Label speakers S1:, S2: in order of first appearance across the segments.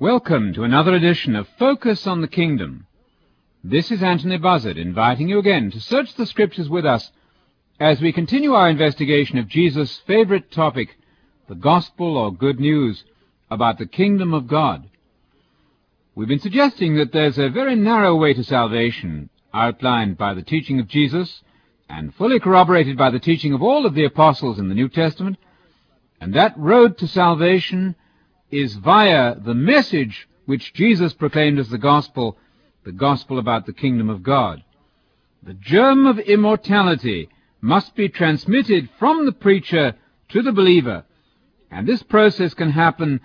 S1: Welcome to another edition of Focus on the Kingdom. This is Anthony Buzzard inviting you again to search the Scriptures with us as we continue our investigation of Jesus' favorite topic, the Gospel or Good News about the Kingdom of God. We've been suggesting that there's a very narrow way to salvation outlined by the teaching of Jesus and fully corroborated by the teaching of all of the apostles in the New Testament, and that road to salvation is via the message which Jesus proclaimed as the gospel, the gospel about the kingdom of God. The germ of immortality must be transmitted from the preacher to the believer, and this process can happen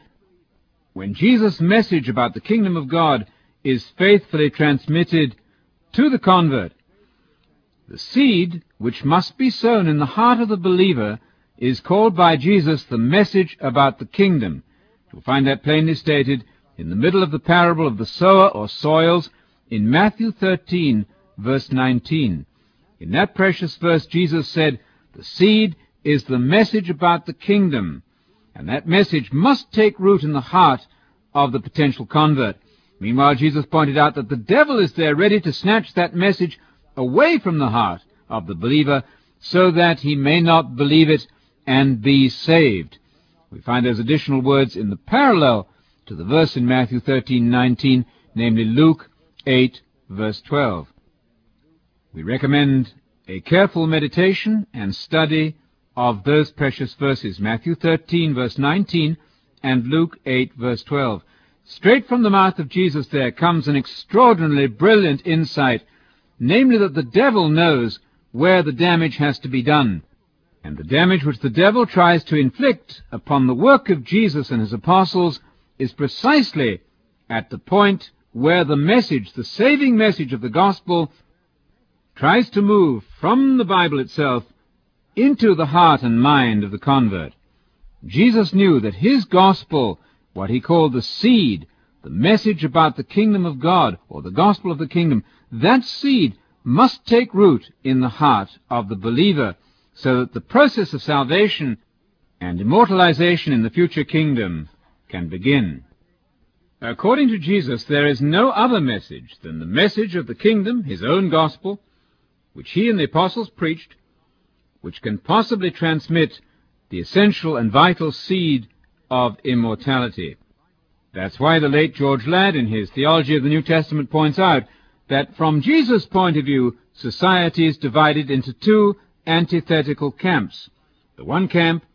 S1: when Jesus' message about the kingdom of God is faithfully transmitted to the convert. The seed which must be sown in the heart of the believer is called by Jesus the message about the kingdom. You'll find that plainly stated in the middle of the parable of the sower or soils in Matthew 13, verse 19. In that precious verse, Jesus said, The seed is the message about the kingdom, and that message must take root in the heart of the potential convert. Meanwhile, Jesus pointed out that the devil is there ready to snatch that message away from the heart of the believer so that he may not believe it and be saved. We find those additional words in the parallel to the verse in Matthew 13:19, namely Luke 8 verse 12. We recommend a careful meditation and study of those precious verses, Matthew 13 verse 19 and Luke 8 verse 12. Straight from the mouth of Jesus there comes an extraordinarily brilliant insight, namely that the devil knows where the damage has to be done. And the damage which the devil tries to inflict upon the work of Jesus and his apostles is precisely at the point where the message, the saving message of the gospel, tries to move from the Bible itself into the heart and mind of the convert. Jesus knew that his gospel, what he called the seed, the message about the kingdom of God, or the gospel of the kingdom, that seed must take root in the heart of the believer so that the process of salvation and immortalization in the future kingdom can begin. According to Jesus, there is no other message than the message of the kingdom, his own gospel, which he and the apostles preached, which can possibly transmit the essential and vital seed of immortality. That's why the late George Ladd, in his Theology of the New Testament, points out that from Jesus' point of view, society is divided into two antithetical camps. The one camp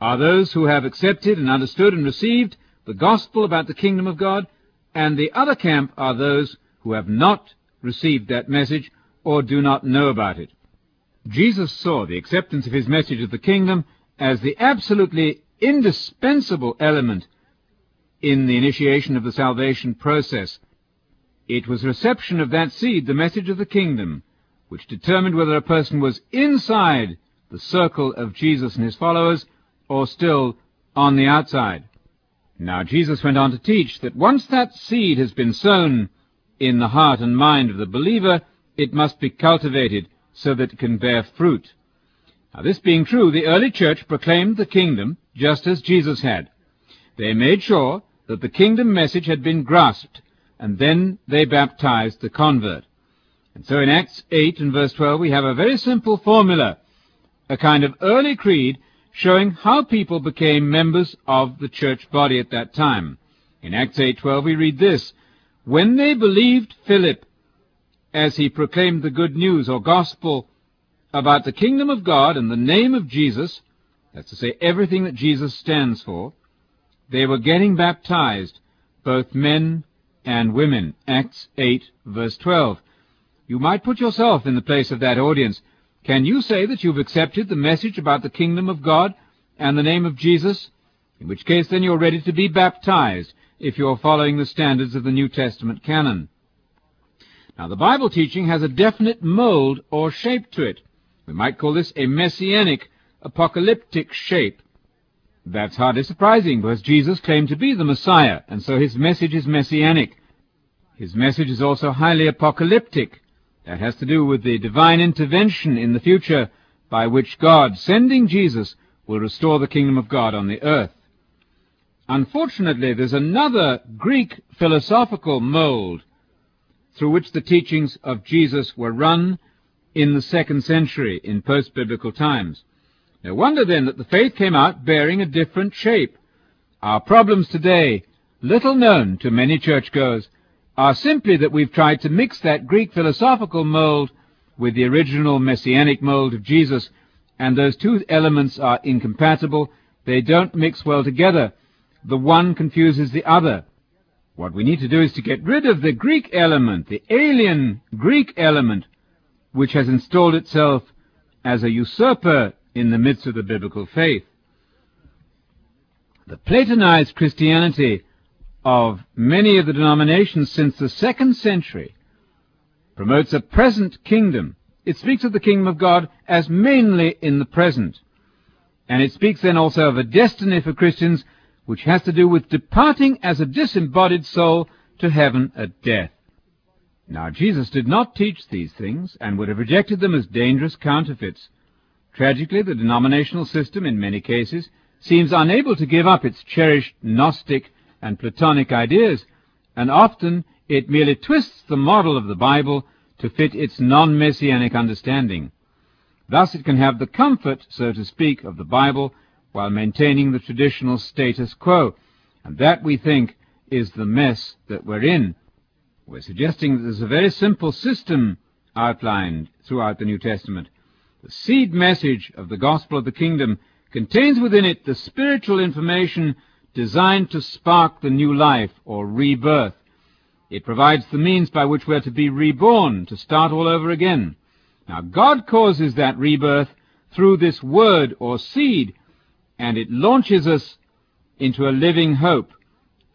S1: are those who have accepted and understood and received the gospel about the kingdom of God, and the other camp are those who have not received that message or do not know about it. Jesus saw the acceptance of his message of the kingdom as the absolutely indispensable element in the initiation of the salvation process. It was reception of that seed, the message of the kingdom, which determined whether a person was inside the circle of Jesus and his followers or still on the outside. Now Jesus went on to teach that once that seed has been sown in the heart and mind of the believer, it must be cultivated so that it can bear fruit. Now this being true, the early church proclaimed the kingdom just as Jesus had. They made sure that the kingdom message had been grasped, and then they baptized the convert. And so in Acts 8 and verse 12 we have a very simple formula, a kind of early creed showing how people became members of the church body at that time. In Acts 8:12 we read this, when they believed Philip as he proclaimed the good news or gospel about the kingdom of God and the name of Jesus, that's to say everything that Jesus stands for, they were getting baptized, both men and women. Acts 8 verse 12. You might put yourself in the place of that audience. Can you say that you've accepted the message about the kingdom of God and the name of Jesus? In which case, then you're ready to be baptized if you're following the standards of the New Testament canon. Now, the Bible teaching has a definite mold or shape to it. We might call this a messianic, apocalyptic shape. That's hardly surprising, because Jesus claimed to be the Messiah, and so his message is messianic. His message is also highly apocalyptic. That has to do with the divine intervention in the future by which God, sending Jesus, will restore the kingdom of God on the earth. Unfortunately, there's another Greek philosophical mold through which the teachings of Jesus were run in the second century in post-biblical times. No wonder then that the faith came out bearing a different shape. Our problems today, little known to many churchgoers, are simply that we've tried to mix that Greek philosophical mold with the original messianic mold of Jesus, and those two elements are incompatible. They don't mix well together. The one confuses the other. What we need to do is to get rid of the Greek element, the alien Greek element, which has installed itself as a usurper in the midst of the biblical faith. The Platonized Christianity of many of the denominations since the second century promotes a present kingdom. It speaks of the kingdom of God as mainly in the present. And it speaks then also of a destiny for Christians which has to do with departing as a disembodied soul to heaven at death. Now, Jesus did not teach these things and would have rejected them as dangerous counterfeits. Tragically, the denominational system, in many cases, seems unable to give up its cherished Gnostic and Platonic ideas, and often it merely twists the model of the Bible to fit its non-messianic understanding. Thus it can have the comfort, so to speak, of the Bible while maintaining the traditional status quo. And that, we think, is the mess that we're in. We're suggesting that there's a very simple system outlined throughout the New Testament. The seed message of the gospel of the kingdom contains within it the spiritual information designed to spark the new life or rebirth. It provides the means by which we're to be reborn, to start all over again. Now, God causes that rebirth through this word or seed and it launches us into a living hope.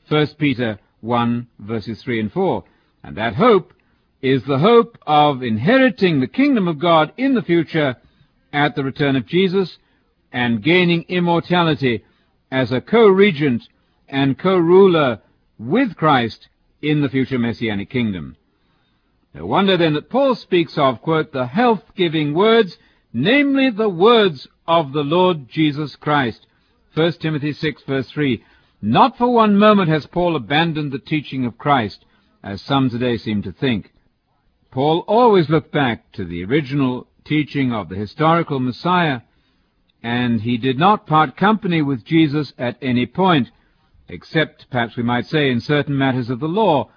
S1: 1 Peter 1 verses 3 and 4. And that hope is the hope of inheriting the kingdom of God in the future at the return of Jesus and gaining immortality as a co-regent and co-ruler with Christ in the future messianic kingdom. No wonder then that Paul speaks of, quote, the health-giving words, namely the words of the Lord Jesus Christ. 1 Timothy 6 verse 3. Not for one moment has Paul abandoned the teaching of Christ, as some today seem to think. Paul always looked back to the original teaching of the historical Messiah, and he did not part company with Jesus at any point, except, perhaps we might say, in certain matters of the law,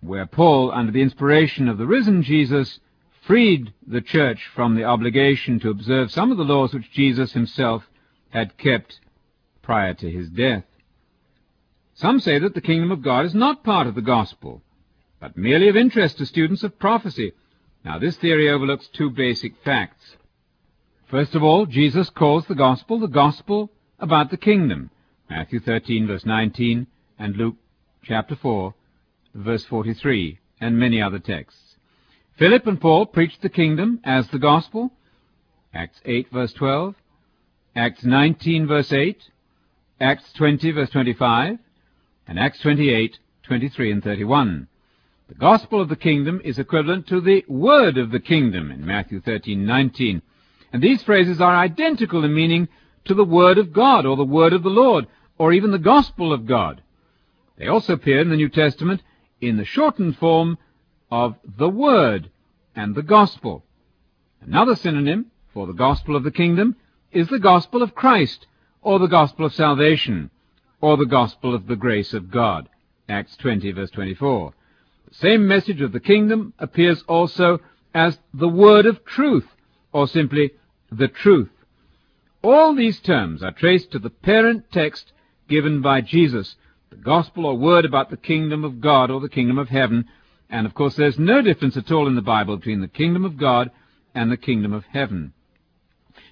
S1: where Paul, under the inspiration of the risen Jesus, freed the church from the obligation to observe some of the laws which Jesus himself had kept prior to his death. Some say that the kingdom of God is not part of the gospel, but merely of interest to students of prophecy. Now, this theory overlooks two basic facts. First of all, Jesus calls the gospel the gospel about the kingdom. Matthew 13, verse 19, and Luke chapter 4, verse 43, and many other texts. Philip and Paul preached the kingdom as the gospel. Acts 8 verse 12. Acts 19 verse 8. Acts 20 verse 25. And Acts 28, 23 and 31. The gospel of the kingdom is equivalent to the word of the kingdom in Matthew 13, 19. And these phrases are identical in meaning to the word of God or the word of the Lord or even the gospel of God. They also appear in the New Testament in the shortened form of the Word and the Gospel. Another synonym for the Gospel of the Kingdom is the Gospel of Christ, or the Gospel of Salvation, or the Gospel of the Grace of God. Acts 20 verse 24. The same message of the kingdom appears also as the word of truth, or simply the truth. All these terms are traced to the parent text given by Jesus, the gospel or word about the kingdom of God or the kingdom of heaven, and of course, there's no difference at all in the Bible between the kingdom of God and the kingdom of heaven.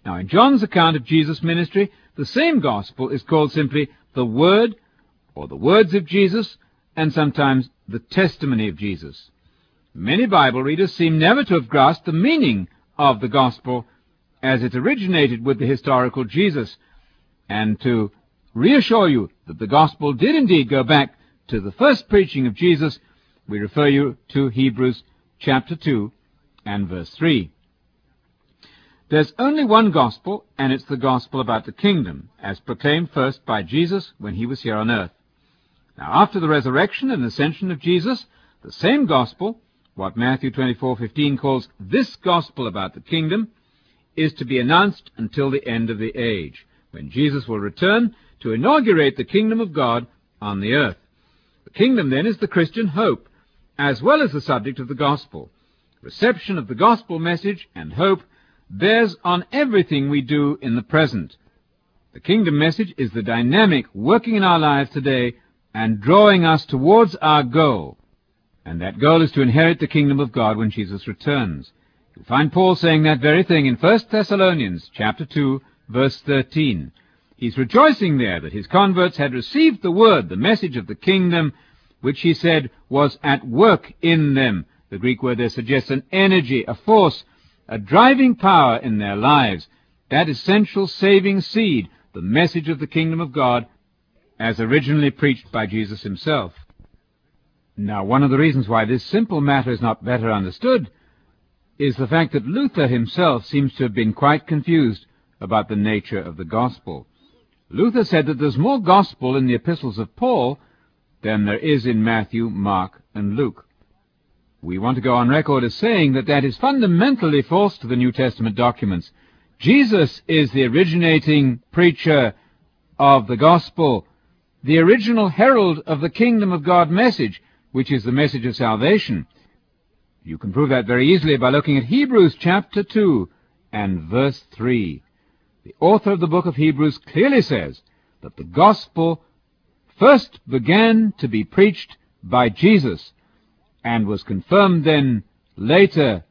S1: Now, in John's account of Jesus' ministry, the same gospel is called simply the Word, or the words of Jesus, and sometimes the testimony of Jesus. Many Bible readers seem never to have grasped the meaning of the gospel as it originated with the historical Jesus, and to reassure you that the gospel did indeed go back to the first preaching of Jesus we refer you to Hebrews chapter 2 and verse 3. There's only one gospel, and it's the gospel about the kingdom, as proclaimed first by Jesus when he was here on earth. Now, after the resurrection and ascension of Jesus, the same gospel, what Matthew 24:15 calls this gospel about the kingdom, is to be announced until the end of the age, when Jesus will return to inaugurate the kingdom of God on the earth. The kingdom, then, is the Christian hope, as well as the subject of the gospel. Reception of the gospel message and hope bears on everything we do in the present. The kingdom message is the dynamic working in our lives today and drawing us towards our goal. And that goal is to inherit the kingdom of God when Jesus returns. You'll find Paul saying that very thing in 1 Thessalonians chapter 2, verse 13. He's rejoicing there that his converts had received the word, the message of the kingdom, which he said was at work in them. The Greek word there suggests an energy, a force, a driving power in their lives. That essential saving seed, the message of the kingdom of God, as originally preached by Jesus himself. Now, one of the reasons why this simple matter is not better understood is the fact that Luther himself seems to have been quite confused about the nature of the gospel. Luther said that there's more gospel in the epistles of Paul than there is in Matthew, Mark, and Luke. We want to go on record as saying that that is fundamentally false to the New Testament documents. Jesus is the originating preacher of the gospel, the original herald of the kingdom of God message, which is the message of salvation. You can prove that very easily by looking at Hebrews chapter 2 and verse 3. The author of the book of Hebrews clearly says that the gospel first began to be preached by Jesus and was confirmed then later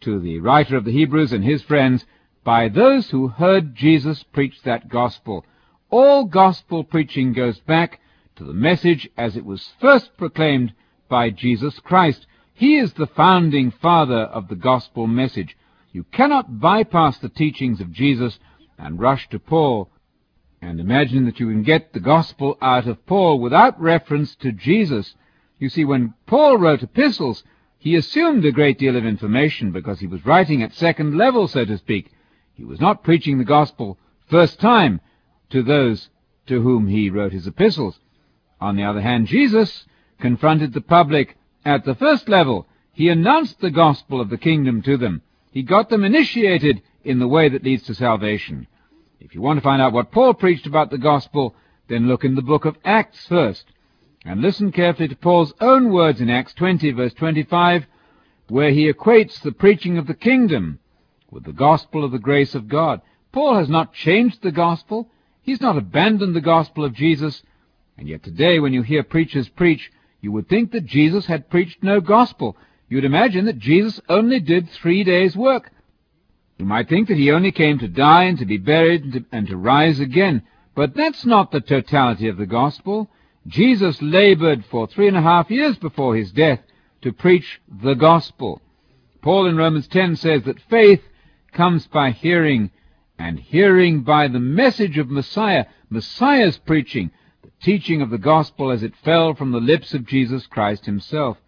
S1: to the writer of the Hebrews and his friends by those who heard Jesus preach that gospel. All gospel preaching goes back to the message as it was first proclaimed by Jesus Christ. He is the founding father of the gospel message. You cannot bypass the teachings of Jesus and rush to Paul and imagine that you can get the gospel out of Paul without reference to Jesus. You see, when Paul wrote epistles, he assumed a great deal of information because he was writing at second level, so to speak. He was not preaching the gospel first time to those to whom he wrote his epistles. On the other hand, Jesus confronted the public at the first level. He announced the gospel of the kingdom to them. He got them initiated in the way that leads to salvation. If you want to find out what Paul preached about the gospel, then look in the book of Acts first. And listen carefully to Paul's own words in Acts 20 verse 25, where he equates the preaching of the kingdom with the gospel of the grace of God. Paul has not changed the gospel. He's not abandoned the gospel of Jesus. And yet today when you hear preachers preach, you would think that Jesus had preached no gospel. You'd imagine that Jesus only did three days' work. You might think that he only came to die and to be buried and to, and to rise again. But that's not the totality of the gospel. Jesus labored for three and a half years before his death to preach the gospel. Paul in Romans 10 says that faith comes by hearing, and hearing by the message of Messiah, Messiah's preaching teaching of the gospel as it fell from the lips of Jesus Christ himself.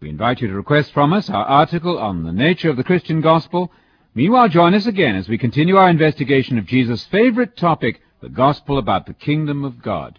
S1: We invite you to request from us our article on the nature of the Christian gospel. Meanwhile, join us again as we continue our investigation of Jesus' favorite topic, the gospel about the kingdom of God.